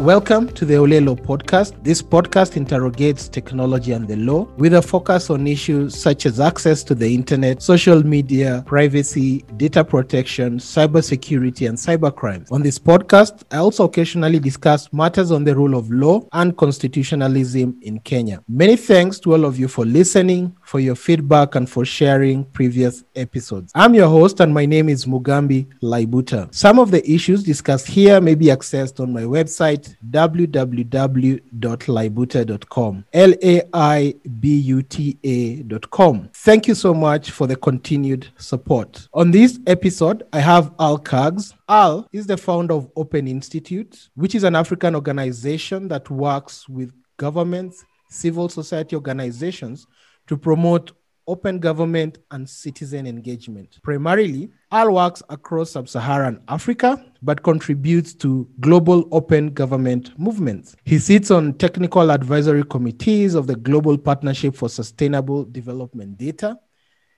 Welcome to the Olelo podcast. This podcast interrogates technology and the law with a focus on issues such as access to the internet, social media, privacy, data protection, cybersecurity, and cybercrime. On this podcast, I also occasionally discuss matters on the rule of law and constitutionalism in Kenya. Many thanks to all of you for listening, for your feedback, and for sharing previous episodes. I'm your host, and my name is Mugambi Laibuta. Some of the issues discussed here may be accessed on my website www.laibuta.com. L A I B U T A.com. Thank you so much for the continued support. On this episode, I have Al Kags. Al is the founder of Open Institute, which is an African organization that works with governments, civil society organizations to promote open government and citizen engagement. Primarily, Al works across sub Saharan Africa, but contributes to global open government movements. He sits on technical advisory committees of the Global Partnership for Sustainable Development Data.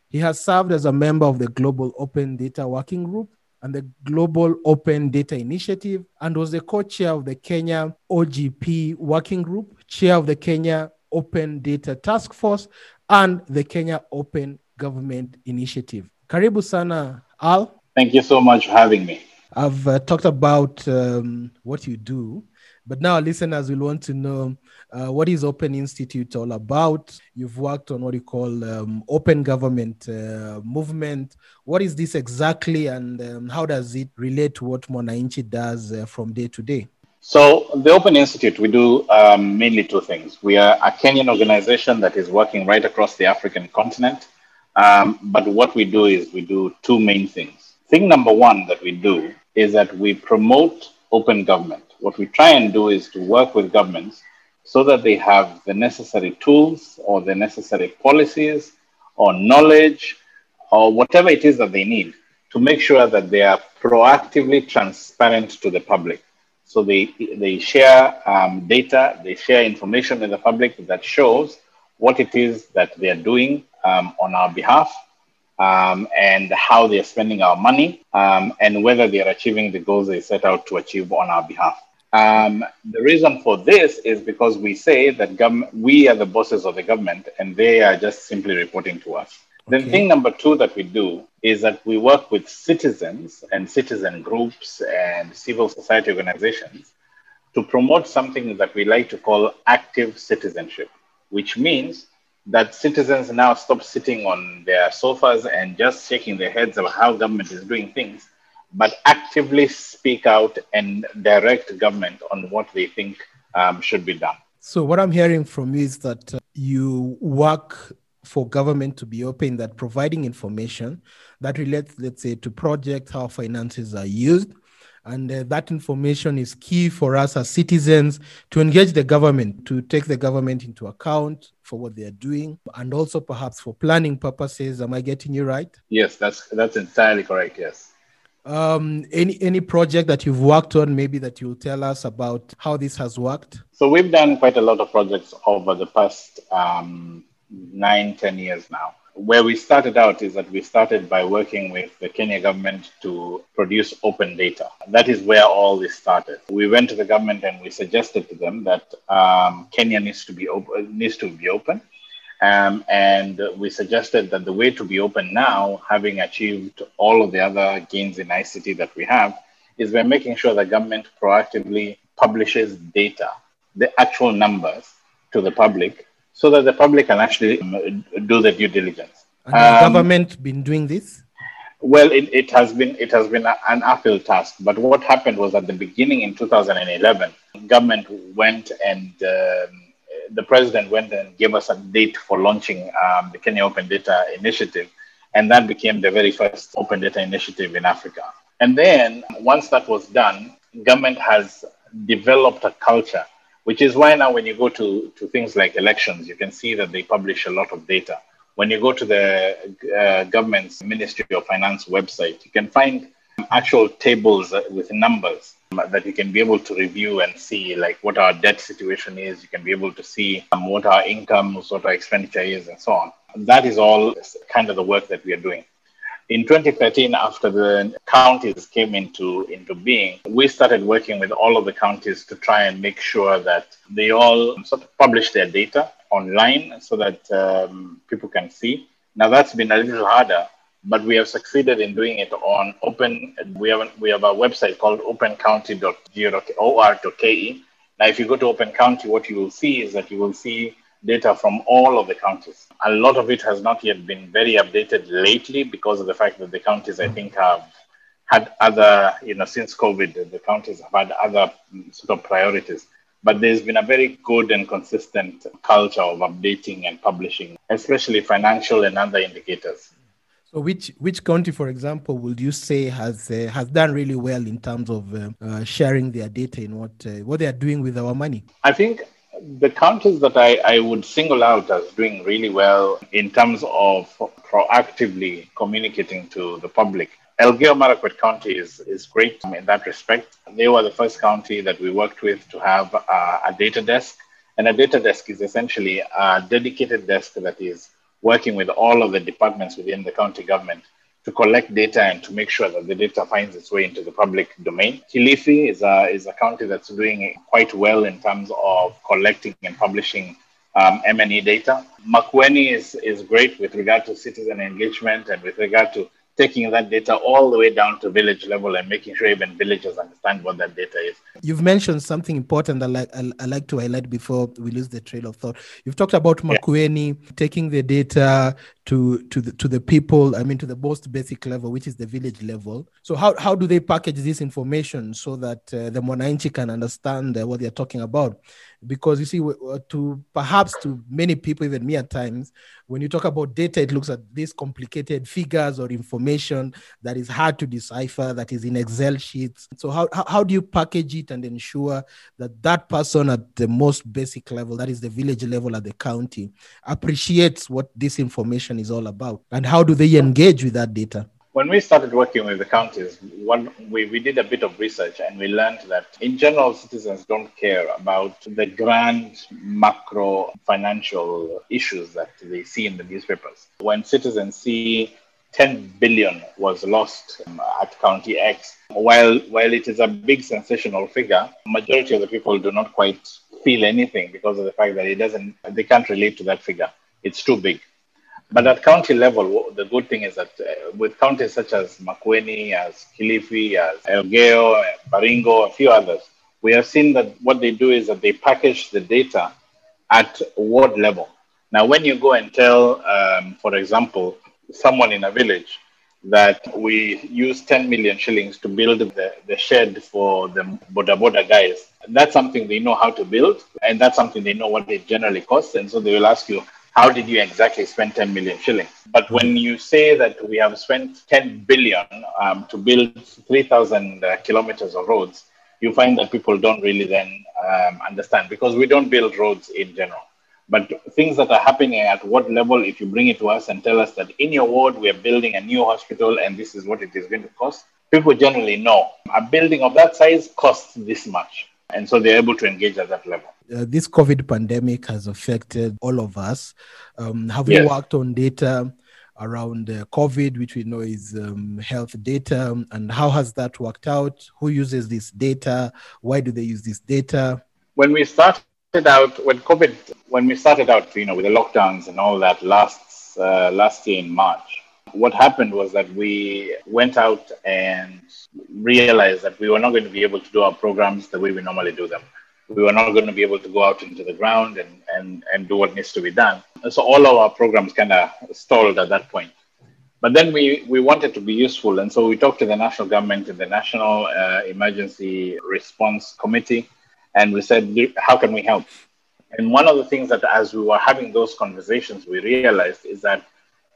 He has served as a member of the Global Open Data Working Group and the Global Open Data Initiative and was the co chair of the Kenya OGP Working Group, chair of the Kenya Open Data Task Force, and the Kenya Open Government Initiative. Karibu sana, Al. Thank you so much for having me. I've uh, talked about um, what you do, but now listeners will want to know uh, what is Open Institute all about. You've worked on what you call um, open government uh, movement. What is this exactly, and um, how does it relate to what Mwananchi does uh, from day to day? So, the Open Institute, we do um, mainly two things. We are a Kenyan organization that is working right across the African continent. Um, but what we do is we do two main things. Thing number one that we do is that we promote open government. What we try and do is to work with governments so that they have the necessary tools or the necessary policies or knowledge or whatever it is that they need to make sure that they are proactively transparent to the public. So they, they share um, data, they share information with the public that shows what it is that they are doing um, on our behalf um, and how they are spending our money um, and whether they are achieving the goals they set out to achieve on our behalf. Um, the reason for this is because we say that gov- we are the bosses of the government and they are just simply reporting to us. Okay. Thing number two that we do is that we work with citizens and citizen groups and civil society organizations to promote something that we like to call active citizenship, which means that citizens now stop sitting on their sofas and just shaking their heads about how government is doing things, but actively speak out and direct government on what they think um, should be done. So, what I'm hearing from you is that uh, you work for government to be open that providing information that relates let's say to projects, how finances are used. And uh, that information is key for us as citizens to engage the government to take the government into account for what they are doing and also perhaps for planning purposes. Am i getting you right? Yes that's that's entirely correct yes. Um, any any project that you've worked on maybe that you'll tell us about how this has worked? So we've done quite a lot of projects over the past um, nine, ten years now. Where we started out is that we started by working with the Kenya government to produce open data. That is where all this started. We went to the government and we suggested to them that um, Kenya needs to be open. Needs to be open. Um, and we suggested that the way to be open now, having achieved all of the other gains in ICT that we have, is by making sure the government proactively publishes data, the actual numbers to the public so that the public can actually um, do the due diligence. And has um, government been doing this? Well, it, it has been it has been an uphill task. But what happened was at the beginning in 2011, government went and um, the president went and gave us a date for launching um, the Kenya Open Data Initiative, and that became the very first open data initiative in Africa. And then once that was done, government has developed a culture which is why now when you go to, to things like elections, you can see that they publish a lot of data. When you go to the uh, government's Ministry of Finance website, you can find actual tables with numbers that you can be able to review and see like what our debt situation is. You can be able to see um, what our income, what our expenditure is, and so on. That is all kind of the work that we are doing. In 2013, after the counties came into, into being, we started working with all of the counties to try and make sure that they all sort of publish their data online so that um, people can see. Now, that's been a little harder, but we have succeeded in doing it on open. We have, we have a website called opencounty.or.ke. Now, if you go to Open County, what you will see is that you will see data from all of the counties. A lot of it has not yet been very updated lately because of the fact that the counties, I think, have had other, you know, since COVID, the counties have had other sort of priorities. But there's been a very good and consistent culture of updating and publishing, especially financial and other indicators. So, which which county, for example, would you say has uh, has done really well in terms of uh, uh, sharing their data in what uh, what they are doing with our money? I think the counties that I, I would single out as doing really well in terms of proactively communicating to the public. Elgeyo Marakwet County is, is great in that respect. They were the first county that we worked with to have uh, a data desk. And a data desk is essentially a dedicated desk that is working with all of the departments within the county government to collect data and to make sure that the data finds its way into the public domain. Kilifi is a, is a county that's doing quite well in terms of collecting and publishing um, M&E data. Makueni is, is great with regard to citizen engagement and with regard to taking that data all the way down to village level and making sure even villagers understand what that data is. You've mentioned something important I like, I, I like to highlight before we lose the trail of thought. You've talked about Makueni yeah. taking the data to to the, to the people i mean to the most basic level which is the village level so how, how do they package this information so that uh, the mwananchi can understand uh, what they're talking about because you see uh, to perhaps to many people even me at times when you talk about data it looks at these complicated figures or information that is hard to decipher that is in excel sheets. So how, how, how do you package it and ensure that that person at the most basic level that is the village level at the county appreciates what this information is all about? And how do they engage with that data? When we started working with the counties, one we, we did a bit of research and we learned that in general citizens don't care about the grand macro financial issues that they see in the newspapers. When citizens see 10 billion was lost um, at County X. While while it is a big sensational figure, majority of the people do not quite feel anything because of the fact that it doesn't they can't relate to that figure. It's too big. But at county level, the good thing is that uh, with counties such as Makueni, as Kilifi, as Elgeyo, Baringo, a few others, we have seen that what they do is that they package the data at ward level. Now, when you go and tell, um, for example, someone in a village that we use 10 million shillings to build the, the shed for the Boda Boda guys, that's something they know how to build, and that's something they know what it generally costs. And so they will ask you, how did you exactly spend 10 million shillings? But when you say that we have spent 10 billion um, to build 3,000 uh, kilometers of roads, you find that people don't really then um, understand because we don't build roads in general. But things that are happening at what level, if you bring it to us and tell us that in your ward we are building a new hospital and this is what it is going to cost, people generally know a building of that size costs this much. And so they're able to engage at that level uh, this COVID pandemic has affected all of us. Um, have yes. you worked on data around uh, COVID, which we know is um, health data, and how has that worked out? Who uses this data? Why do they use this data? When we started out, when COVID, when we started out, you know, with the lockdowns and all that last uh, last year in March, what happened was that we went out and realized that we were not going to be able to do our programs the way we normally do them we were not going to be able to go out into the ground and, and, and do what needs to be done. So all of our programs kind of stalled at that point. But then we, we wanted to be useful. And so we talked to the national government and the National uh, Emergency Response Committee. And we said, how can we help? And one of the things that as we were having those conversations, we realized is that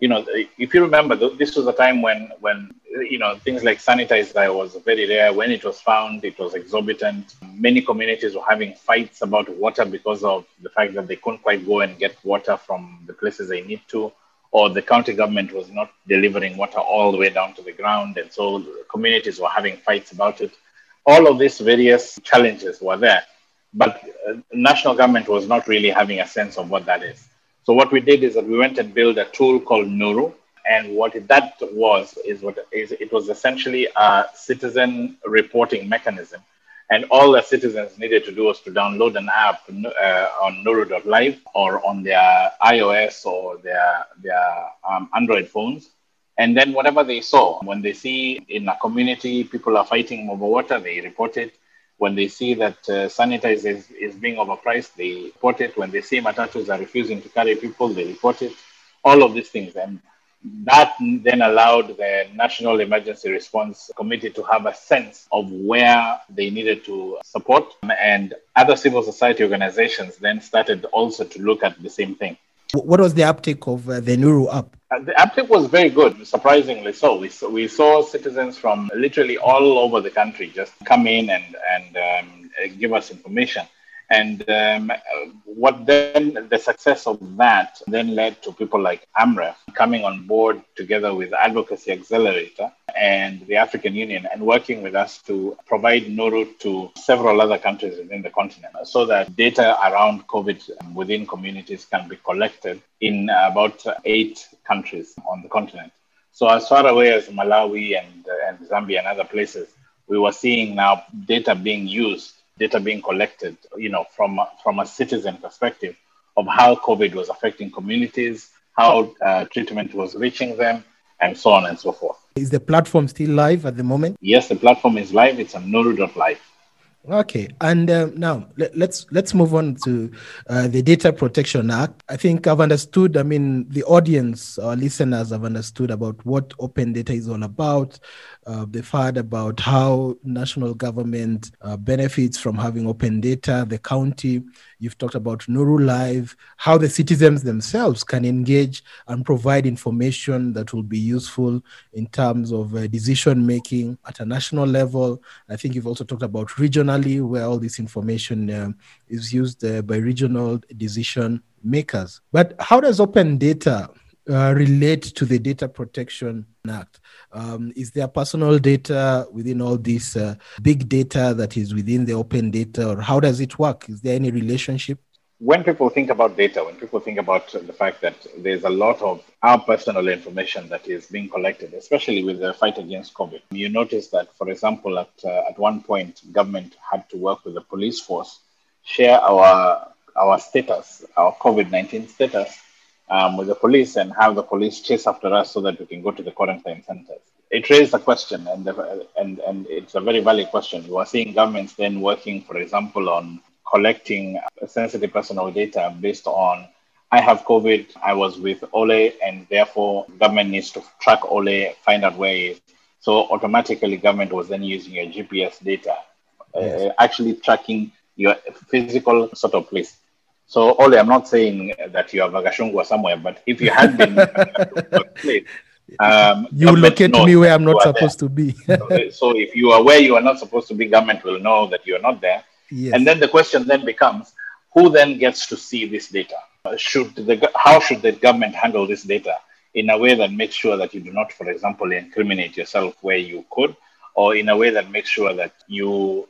you know, if you remember, this was a time when, when you know, things like sanitizer was very rare. When it was found, it was exorbitant. Many communities were having fights about water because of the fact that they couldn't quite go and get water from the places they need to, or the county government was not delivering water all the way down to the ground, and so communities were having fights about it. All of these various challenges were there, but uh, national government was not really having a sense of what that is. So what we did is that we went and built a tool called Nuru. and what that was is what is it was essentially a citizen reporting mechanism and all the citizens needed to do was to download an app uh, on Nuru.live or on their iOS or their, their um, Android phones. And then whatever they saw, when they see in a community people are fighting over water, they report it. When they see that uh, sanitizer is, is being overpriced, they report it. When they see matatus are refusing to carry people, they report it. All of these things. And that then allowed the National Emergency Response Committee to have a sense of where they needed to support. And other civil society organizations then started also to look at the same thing. What was the uptake of uh, the Nuru app? Uh, the uptake was very good, surprisingly so. We, saw. we saw citizens from literally all over the country just come in and, and um, give us information. And um, what then the success of that then led to people like AMREF coming on board together with Advocacy Accelerator and the African Union and working with us to provide Nuru to several other countries within the continent so that data around COVID within communities can be collected in about eight countries on the continent. So as far away as Malawi and, and Zambia and other places, we were seeing now data being used data being collected, you know, from, from a citizen perspective of how COVID was affecting communities, how uh, treatment was reaching them, and so on and so forth. Is the platform still live at the moment? Yes, the platform is live. It's on Nuru.live. Okay, and uh, now let, us let's, let's move on to uh, the Data Protection Act. I think I've understood. I mean, the audience, our listeners, have understood about what open data is all about. Uh, they've heard about how national government uh, benefits from having open data. The county, you've talked about Nuru Live, how the citizens themselves can engage and provide information that will be useful in terms of uh, decision making at a national level. I think you've also talked about regionally, where all this information uh, is used uh, by regional decision makers. But how does open data uh, relate to the Data Protection Act? Um, is there personal data within all this uh, big data that is within the open data, or how does it work? Is there any relationship? When people think about data, when people think about the fact that there's a lot of our personal information that is being collected, especially with the fight against COVID, you notice that, for example, at, uh, at one point, government had to work with the police force, share our our status, our COVID 19 status, um, with the police and have the police chase after us so that we can go to the quarantine centers. It raised a question, and, the, and, and it's a very valid question. We are seeing governments then working, for example, on collecting sensitive personal data based on I have COVID, I was with Ole, and therefore government needs to track Ole, find out where he is. So automatically, government was then using your GPS data, uh, yes. uh, actually tracking your physical sort of place. So, Ole, I'm not saying that you are Vagashungwa somewhere, but if you had been um, you locate me where I'm not supposed there. to be. so, so, if you are where you are not supposed to be, government will know that you are not there. Yes. And then the question then becomes, who then gets to see this data? Should the how should the government handle this data in a way that makes sure that you do not, for example, incriminate yourself where you could, or in a way that makes sure that you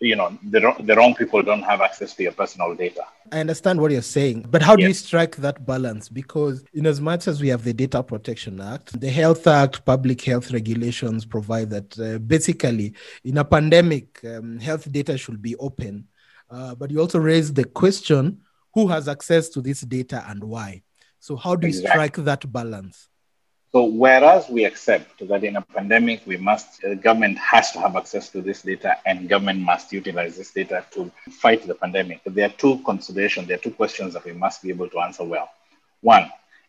you know the, the wrong people don't have access to your personal data. I understand what you're saying but how do you strike that balance? Because in as much as we have the data protection act the health act public health regulations provide that uh, basically in a pandemic um, health data should be open. Uh, but you also raise the question who has access to this data and why? So how do you exactly. strike that balance so whereas we accept that in a pandemic, we must, the government has to have access to this data and government must utilize this data to fight the pandemic. There are two considerations, there are two questions that we must be able to answer well. One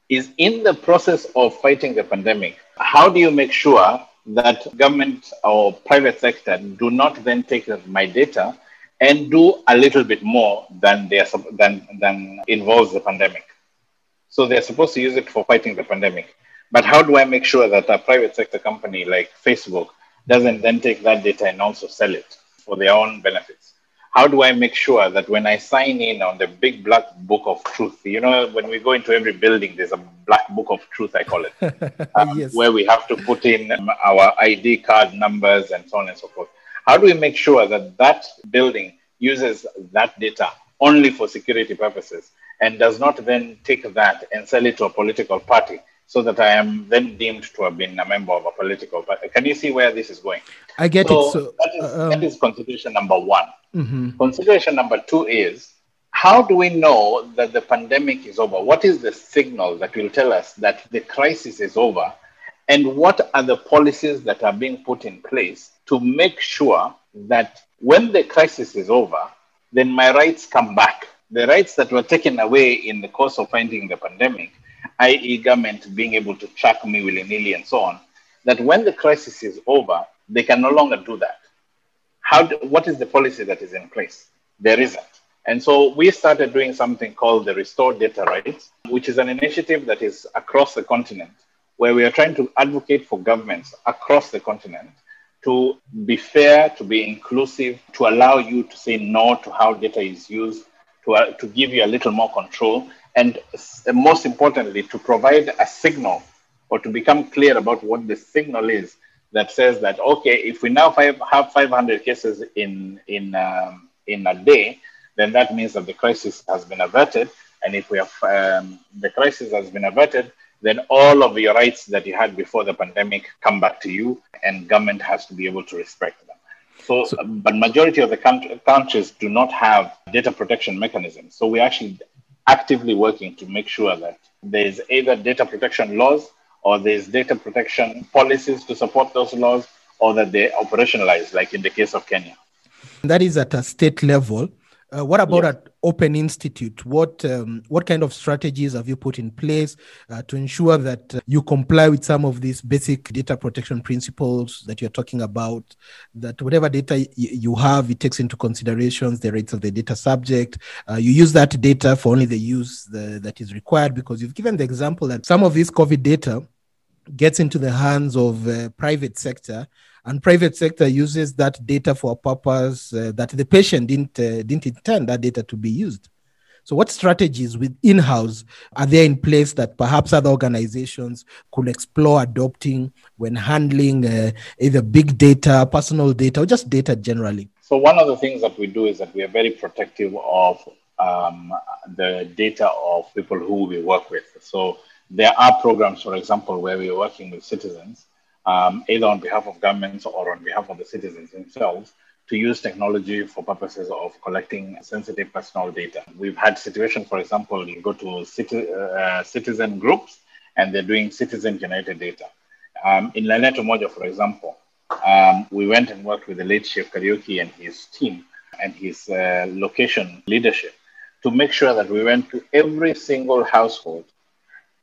is in the process of fighting the pandemic, how do you make sure that government or private sector do not then take my data and do a little bit more than they are, than, than involves the pandemic? So they're supposed to use it for fighting the pandemic but how do I make sure that a private sector company like Facebook doesn't then take that data and also sell it for their own benefits? How do I make sure that when I sign in on the big black book of truth, you know, when we go into every building, there's a black book of truth, I call it, um, yes. where we have to put in our ID card numbers and so on and so forth. How do we make sure that that building uses that data only for security purposes and does not then take that and sell it to a political party so that I am then deemed to have been a member of a political party. Can you see where this is going? I get so it. So that is, um, that is consideration number one. Mm-hmm. Consideration number two is how do we know that the pandemic is over? What is the signal that will tell us that the crisis is over? And what are the policies that are being put in place to make sure that when the crisis is over, then my rights come back? The rights that were taken away in the course of finding the pandemic, i.e., government being able to track me willy nilly and so on, that when the crisis is over, they can no longer do that. How do, what is the policy that is in place? There isn't. And so we started doing something called the Restore Data Rights, which is an initiative that is across the continent, where we are trying to advocate for governments across the continent to be fair, to be inclusive, to allow you to say no to how data is used, to, uh, to give you a little more control, and most importantly, to provide a signal or to become clear about what the signal is that says that, okay, if we now five, have 500 cases in, in, um, in a day, then that means that the crisis has been averted. And if we have um, the crisis has been averted, then all of your rights that you had before the pandemic come back to you, and government has to be able to respect them. So, so but majority of the countries do not have data protection mechanisms. So we're actually actively working to make sure that there's either data protection laws or there's data protection policies to support those laws or that they're operationalize, like in the case of Kenya. That is at a state level. Uh, what about yes. at Open Institute? What um, what kind of strategies have you put in place uh, to ensure that uh, you comply with some of these basic data protection principles that you're talking about? That whatever data y- you have, it takes into considerations the rights of the data subject. Uh, you use that data for only the use the, that is required because you've given the example that some of this COVID data gets into the hands of uh, private sector and private sector uses that data for a purpose uh, that the patient didn't uh, didn't intend that data to be used. So what strategies with in-house are there in place that perhaps other organizations could explore adopting when handling uh, either big data personal data or just data generally? So one of the things that we do is that we are very protective of um, the data of people who we work with. So there are programs for example where we are working with citizens um, either on behalf of governments or on behalf of the citizens themselves, to use technology for purposes of collecting sensitive personal data. We've had situations, for example, you go to citi- uh, citizen groups and they're doing citizen generated data. Um, in Lanet Umoja, for example, um, we went and worked with the late Chief Kariuki and his team and his uh, location leadership to make sure that we went to every single household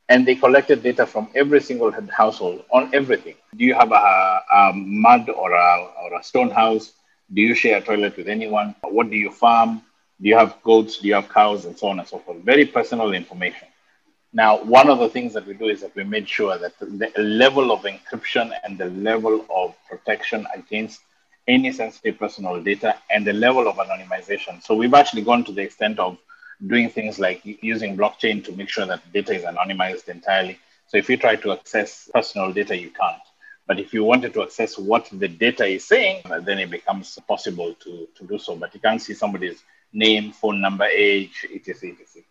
and they collected data from every single household on everything. Do you have a, a mud or a, or a stone house? Do you share a toilet with anyone? What do you farm? Do you have goats? Do you have cows? And so on and so forth. Very personal information. Now, one of the things that we do is that we made sure that the level of encryption and the level of protection against any sensitive personal data and the level of anonymization. So we've actually gone to the extent of doing things like using blockchain to make sure that data is anonymized entirely. So if you try to access personal data, you can't. But if you wanted to access what the data is saying, then it becomes possible to, to do so. But you can't see somebody's name, phone number, age, etc. etc.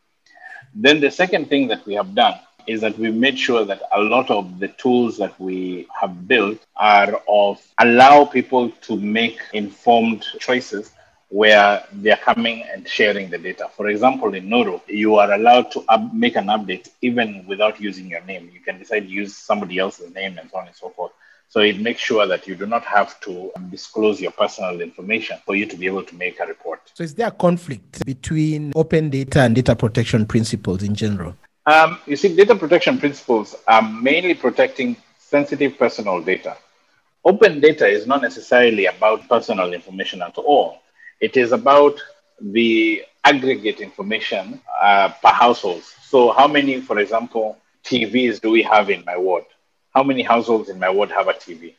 Then the second thing that we have done is that we made sure that a lot of the tools that we have built are of allow people to make informed choices where they're coming and sharing the data. For example, in Nuru, you are allowed to up- make an update even without using your name. You can decide to use somebody else's name and so on and so forth. So it makes sure that you do not have to disclose your personal information for you to be able to make a report. So is there a conflict between open data and data protection principles in general? Um, you see, data protection principles are mainly protecting sensitive personal data. Open data is not necessarily about personal information at all it is about the aggregate information uh, per household. So, how many, for example, TVs do we have in my ward? How many households in my ward have a TV?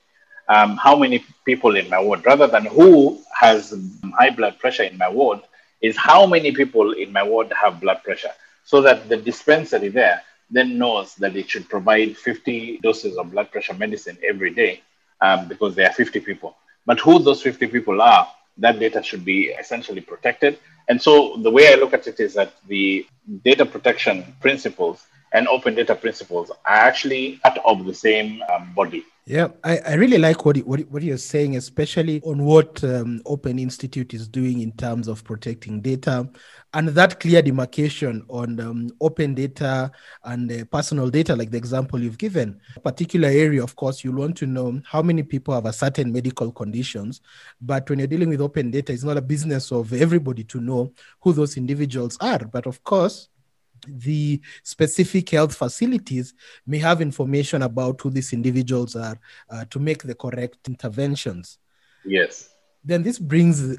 Um, how many people in my ward? Rather than who has high blood pressure in my ward, is how many people in my ward have blood pressure, so that the dispensary there then knows that it should provide 50 doses of blood pressure medicine every day um, because there are 50 people. But who those 50 people are that data should be essentially protected. And so the way I look at it is that the data protection principles and open data principles are actually part of the same um, body. Yeah, I, I really like what, what, what you're saying, especially on what um, Open Institute is doing in terms of protecting data and that clear demarcation on um, open data and uh, personal data, like the example you've given. A particular area, of course, you'll want to know how many people have a certain medical conditions. But when you're dealing with open data, it's not a business of everybody to know who those individuals are. But of course, the specific health facilities may have information about who these individuals are uh, to make the correct interventions. Yes. Then this brings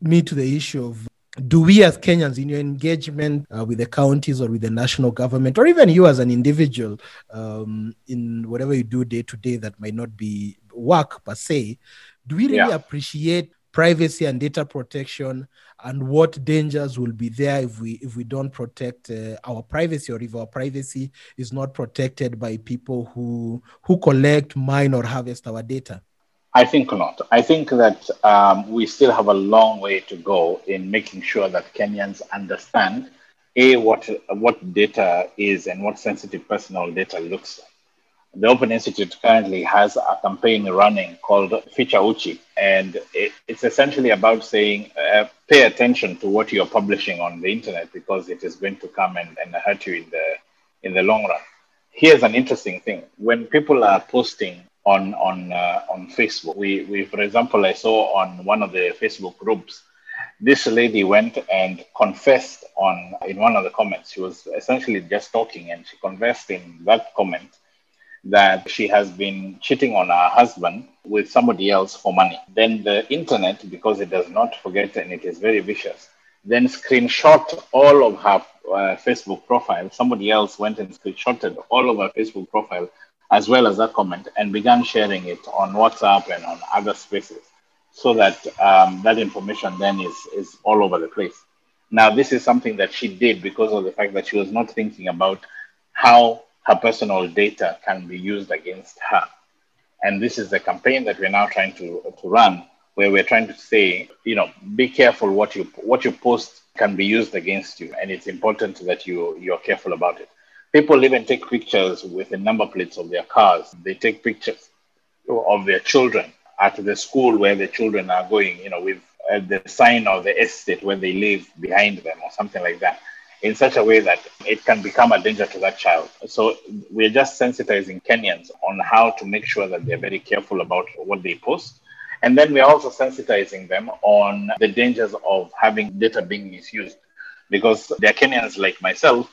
me to the issue of do we as Kenyans, in your engagement uh, with the counties or with the national government, or even you as an individual, um, in whatever you do day to day that might not be work per se, do we really yeah. appreciate privacy and data protection and what dangers will be there if we if we don't protect uh, our privacy or if our privacy is not protected by people who who collect mine or harvest our data? I think not. I think that um, we still have a long way to go in making sure that kenyans understand a what what data is and what sensitive personal data looks like the Open Institute currently has a campaign running called Ficha Uchi, and it, it's essentially about saying uh, pay attention to what you're publishing on the internet because it is going to come and, and hurt you in the in the long run. Here's an interesting thing: when people are posting on on uh, on Facebook, we we for example, I saw on one of the Facebook groups, this lady went and confessed on in one of the comments. She was essentially just talking, and she confessed in that comment that she has been cheating on her husband with somebody else for money. Then the internet, because it does not forget and it is very vicious, then screenshot all of her uh, Facebook profile. Somebody else went and screenshotted all of her Facebook profile as well as that comment and began sharing it on WhatsApp and on other spaces so that um, that information then is, is all over the place. Now, this is something that she did because of the fact that she was not thinking about how her personal data can be used against her. And this is the campaign that we're now trying to, to run, where we're trying to say, you know, be careful what you what you post can be used against you, and it's important that you you're careful about it. People even take pictures with the number plates of their cars. They take pictures of their children at the school where the children are going, you know, with uh, the sign of the estate where they live behind them or something like that in such a way that it can become a danger to that child. So we're just sensitizing Kenyans on how to make sure that they're very careful about what they post. And then we're also sensitizing them on the dangers of having data being misused because there are Kenyans like myself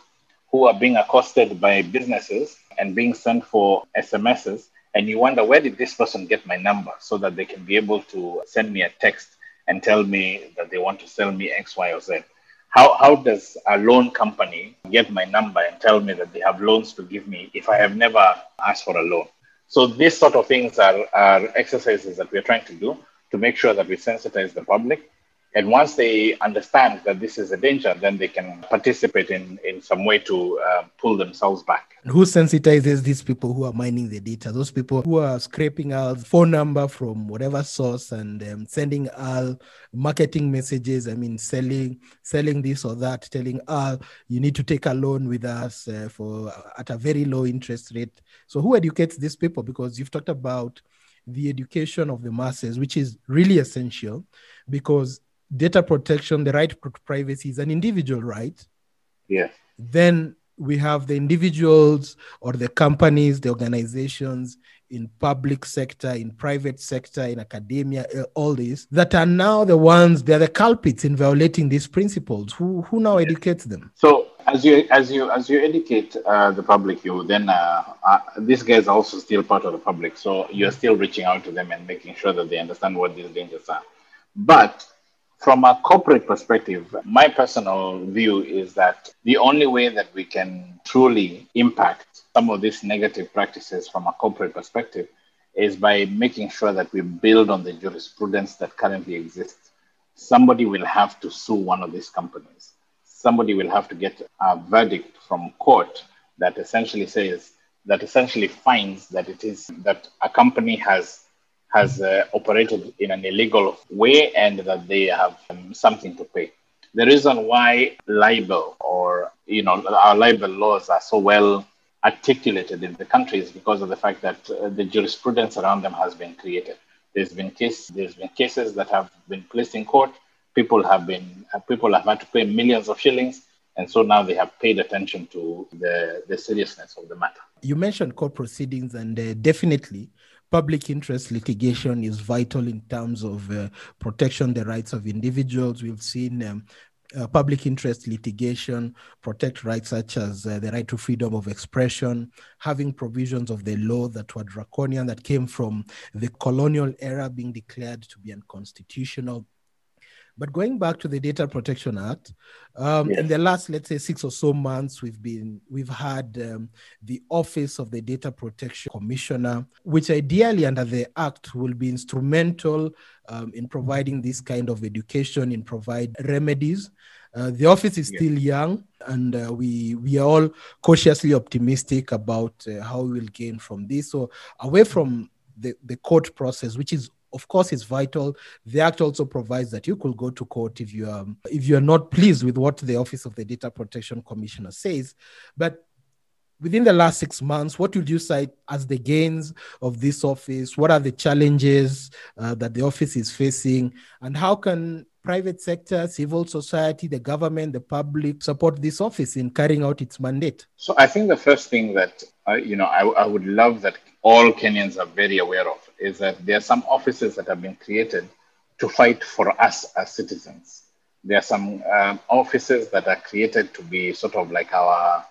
who are being accosted by businesses and being sent for SMSs. And you wonder, where did this person get my number so that they can be able to send me a text and tell me that they want to sell me X, Y, or Z? How, how does a loan company get my number and tell me that they have loans to give me if I have never asked for a loan? So these sort of things are, are exercises that we're trying to do to make sure that we sensitize the public and once they understand that this is a danger, then they can participate in, in some way to uh, pull themselves back. Who sensitizes these people who are mining the data? Those people who are scraping out phone number from whatever source and um, sending Al marketing messages. I mean, selling selling this or that, telling Al you need to take a loan with us uh, for at a very low interest rate. So who educates these people? Because you've talked about the education of the masses, which is really essential because data protection, the right to privacy is an individual right. Yes. Then we have the individuals or the companies, the organizations in public sector, in private sector, in academia, uh, all these that are now the ones they're the culprits in violating these principles. Who who now educates them? So as you as you as you educate uh, the public, you then uh, uh, these guys are also still part of the public. So you're still reaching out to them and making sure that they understand what these dangers are. But from a corporate perspective, my personal view is that the only way that we can truly impact some of these negative practices from a corporate perspective is by making sure that we build on the jurisprudence that currently exists. Somebody will have to sue one of these companies. Somebody will have to get a verdict from court that essentially says, that essentially finds that it is that a company has has uh, operated in an illegal way and that they have um, something to pay. The reason why libel or you know our libel laws are so well articulated in the country is because of the fact that uh, the jurisprudence around them has been created. There's been case there's been cases that have been placed in court. People have been uh, people have had to pay millions of shillings, and so now they have paid attention to the the seriousness of the matter. You mentioned court proceedings, and uh, definitely public interest litigation is vital in terms of uh, protection the rights of individuals. We've seen um, uh, public interest litigation protect rights such as uh, the right to freedom of expression, having provisions of the law that were draconian that came from the colonial era being declared to be unconstitutional. But going back to the Data Protection Act, um, yes. in the last, let's say, six or so months, we've been we've had um, the Office of the Data Protection Commissioner, which ideally under the Act will be instrumental um, in providing this kind of education, in provide remedies. Uh, the office is still young, and uh, we we are all cautiously optimistic about uh, how we will gain from this. So away from the, the court process, which is of course is vital the act also provides that you could go to court if you are if you are not pleased with what the office of the data protection commissioner says but within the last six months, what would you cite as the gains of this office? What are the challenges uh, that the office is facing? And how can private sector, civil society, the government, the public support this office in carrying out its mandate? So I think the first thing that, uh, you know, I, I would love that all Kenyans are very aware of is that there are some offices that have been created to fight for us as citizens. There are some um, offices that are created to be sort of like our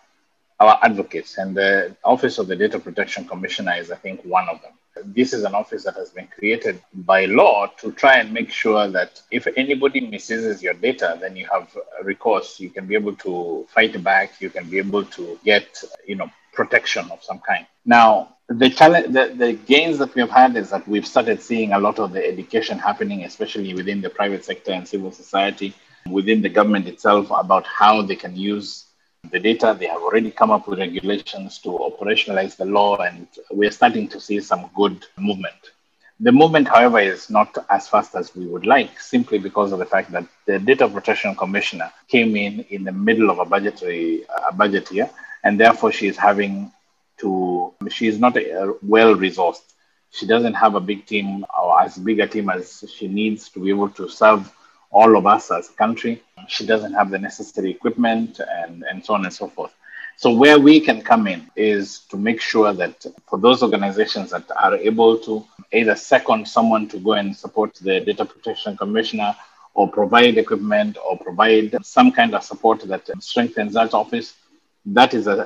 our advocates, and the Office of the Data Protection Commissioner is, I think, one of them. This is an office that has been created by law to try and make sure that if anybody misuses your data, then you have recourse. You can be able to fight back. You can be able to get, you know, protection of some kind. Now, the challenge, the, the gains that we've had is that we've started seeing a lot of the education happening, especially within the private sector and civil society, within the government itself, about how they can use the data. They have already come up with regulations to operationalize the law, and we're starting to see some good movement. The movement, however, is not as fast as we would like, simply because of the fact that the Data Protection Commissioner came in in the middle of a budgetary uh, budget year, and therefore she is having to, she is not a, well resourced. She doesn't have a big team or as big a team as she needs to be able to serve all of us as a country. She doesn't have the necessary equipment and, and so on and so forth. So, where we can come in is to make sure that for those organizations that are able to either second someone to go and support the Data Protection Commissioner or provide equipment or provide some kind of support that strengthens that office, that is a,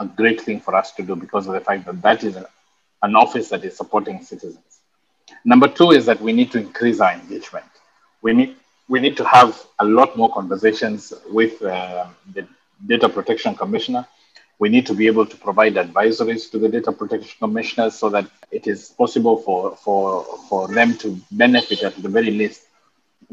a, great thing for us to do because of the fact that that is an office that is supporting citizens. Number two is that we need to increase our engagement. We need we need to have a lot more conversations with uh, the data protection commissioner. We need to be able to provide advisories to the data protection commissioners so that it is possible for, for, for them to benefit at the very least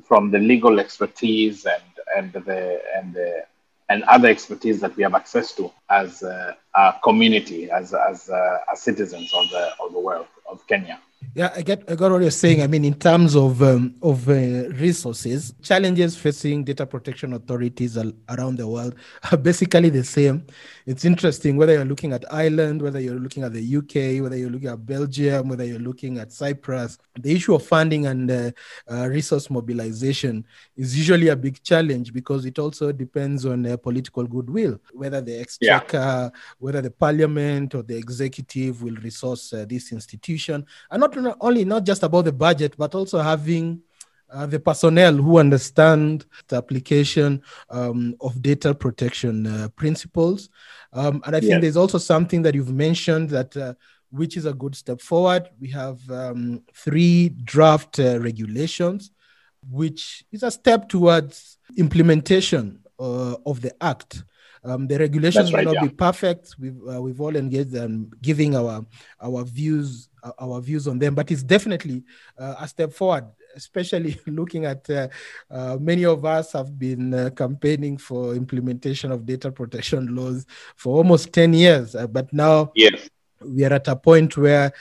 from the legal expertise and, and the and the and other expertise that we have access to as a, a community, as as, uh, as citizens of the of the world of Kenya. Yeah, I get I got what you're saying. I mean, in terms of um, of uh, resources, challenges facing data protection authorities around the world are basically the same. It's interesting whether you're looking at Ireland, whether you're looking at the UK, whether you're looking at Belgium, whether you're looking at Cyprus. The issue of funding and uh, uh, resource mobilization is usually a big challenge because it also depends on uh, political goodwill, whether the exchequer, yeah. whether the parliament or the executive will resource uh, this institution, and not not only not just about the budget, but also having uh, the personnel who understand the application um, of data protection uh, principles. Um, and I think there's also something that you've mentioned that uh, which is a good step forward. We have um, three draft uh, regulations, which is a step towards implementation uh, of the act. Um, the regulations right, will not yeah. be perfect. We've uh, we've all engaged in giving our our views uh, our views on them, but it's definitely uh, a step forward. Especially looking at uh, uh, many of us have been uh, campaigning for implementation of data protection laws for almost ten years, but now yes. we are at a point where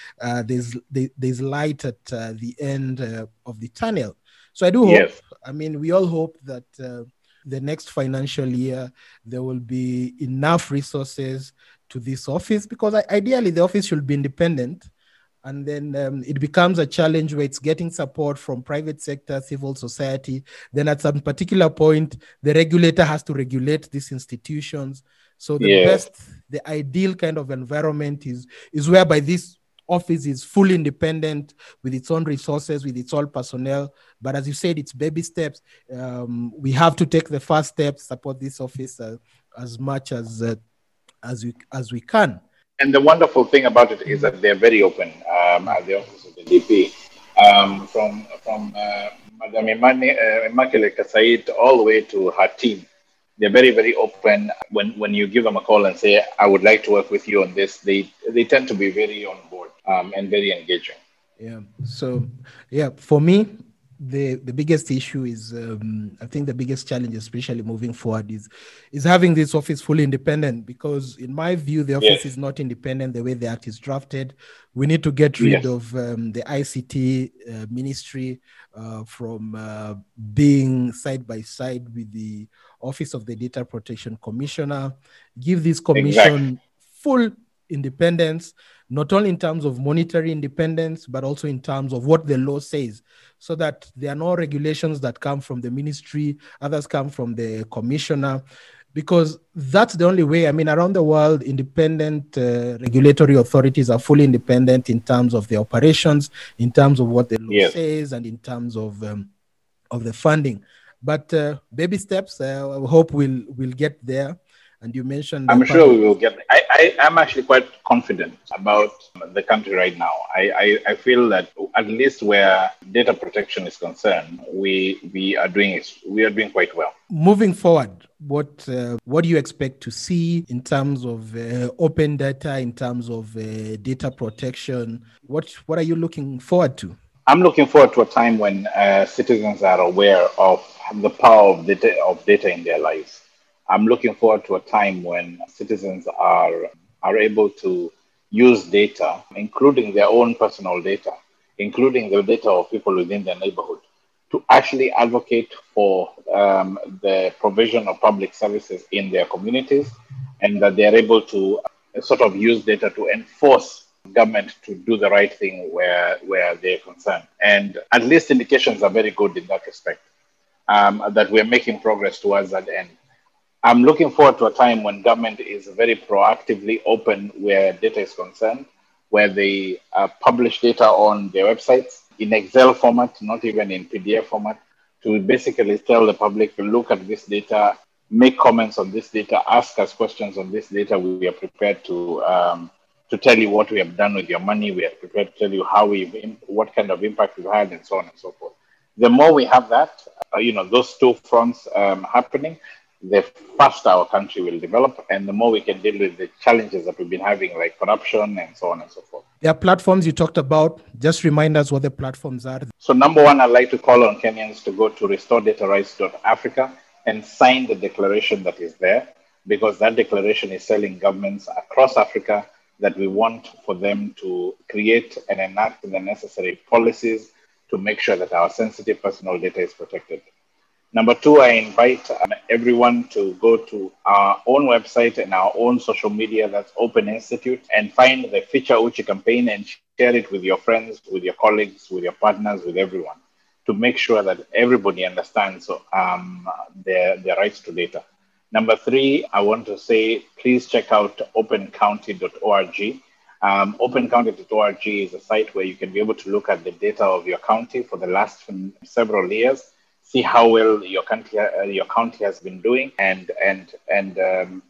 there's there's light at the end of the tunnel. So I do hope. Yes. I mean, we all hope that the next financial year there will be enough resources to this office because ideally the office should be independent. And then um, it becomes a challenge where it's getting support from private sector civil society. Then at some particular point the regulator has to regulate these institutions. So the yeah. best the ideal kind of environment is is whereby this office is fully independent with its own resources with its own personnel but as you said it's baby steps um, we have to take the first steps support this office uh, as much as uh, as we as we can and the wonderful thing about it is that they're very open um, at the office of the DP. Um, from from uh, Madame uh, Immaculate Kassait all the way to her team. They're very, very open. When when you give them a call and say, I would like to work with you on this, they, they tend to be very on board um, and very engaging. Yeah. So, yeah, for me, the the biggest issue is um, I think the biggest challenge, especially moving forward, is is having this office fully independent. Because in my view, the office yes. is not independent the way the act is drafted. We need to get rid yes. of um, the ICT uh, ministry uh, from uh, being side by side with the Office of the Data Protection Commissioner. Give this commission exactly. full independence not only in terms of monetary independence, but also in terms of what the law says, so that there are no regulations that come from the ministry, others come from the commissioner, because that's the only way. I mean, around the world, independent uh, regulatory authorities are fully independent in terms of the operations, in terms of what the law yes. says, and in terms of um, of the funding. But uh, baby steps. Uh, I hope we'll we'll get there. And you mentioned. I'm sure we will get. I, I am actually quite confident about the country right now. I, I, I feel that at least where data protection is concerned, we we are doing it. We are doing quite well. Moving forward, what uh, what do you expect to see in terms of uh, open data, in terms of uh, data protection? What what are you looking forward to? I'm looking forward to a time when uh, citizens are aware of the power of data, of data in their lives. I'm looking forward to a time when citizens are, are able to use data, including their own personal data, including the data of people within their neighborhood, to actually advocate for um, the provision of public services in their communities, and that they are able to sort of use data to enforce government to do the right thing where, where they're concerned. And at least indications are very good in that respect, um, that we're making progress towards that end. I'm looking forward to a time when government is very proactively open where data is concerned, where they uh, publish data on their websites in Excel format, not even in PDF format, to basically tell the public to look at this data, make comments on this data, ask us questions on this data. We are prepared to um, to tell you what we have done with your money. We are prepared to tell you how we, what kind of impact we've had, and so on and so forth. The more we have that, uh, you know, those two fronts um, happening, the faster our country will develop and the more we can deal with the challenges that we've been having, like corruption and so on and so forth. There are platforms you talked about. Just remind us what the platforms are. So, number one, I'd like to call on Kenyans to go to restoredatarights.africa and sign the declaration that is there, because that declaration is telling governments across Africa that we want for them to create and enact the necessary policies to make sure that our sensitive personal data is protected. Number two, I invite um, everyone to go to our own website and our own social media, that's Open Institute, and find the Feature Uchi campaign and share it with your friends, with your colleagues, with your partners, with everyone to make sure that everybody understands um, their, their rights to data. Number three, I want to say please check out opencounty.org. Um, opencounty.org is a site where you can be able to look at the data of your county for the last several years see how well your country uh, your county has been doing and and and um,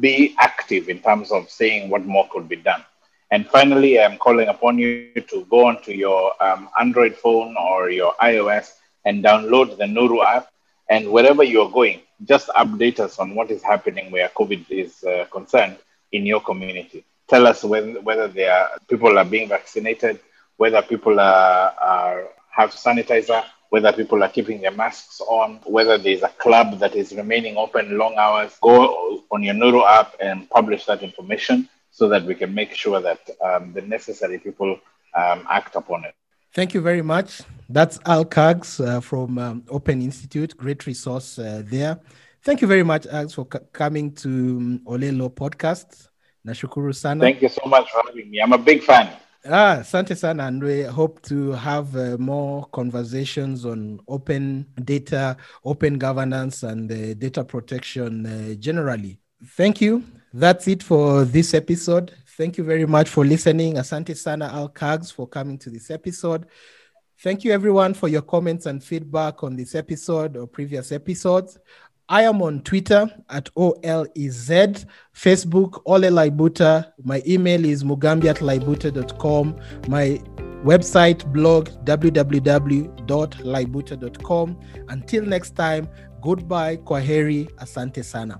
be active in terms of saying what more could be done. And finally i'm calling upon you to go onto your um, android phone or your ios and download the nuru app. And wherever you're going just update us on what is happening where covid is uh, concerned in your community tell us when, whether there are, people are being vaccinated whether people are, are have sanitizer whether people are keeping their masks on, whether there's a club that is remaining open long hours, go on your Nuru app and publish that information so that we can make sure that um, the necessary people um, act upon it. Thank you very much. That's Al Kags uh, from um, Open Institute. Great resource uh, there. Thank you very much, Alex, for c- coming to um, Olelo podcast. Nashukuru sana. Thank you so much for having me. I'm a big fan. Ah, asante sana, and we hope to have uh, more conversations on open data, open governance, and uh, data protection uh, generally. Thank you. That's it for this episode. Thank you very much for listening. Asante sana, Al Kags, for coming to this episode. Thank you, everyone, for your comments and feedback on this episode or previous episodes. I am on Twitter at OLEZ, Facebook, Ole Laibuta. My email is mugambi at laibuta.com. My website, blog, www.laibuta.com. Until next time, goodbye, kwaheri, asante sana.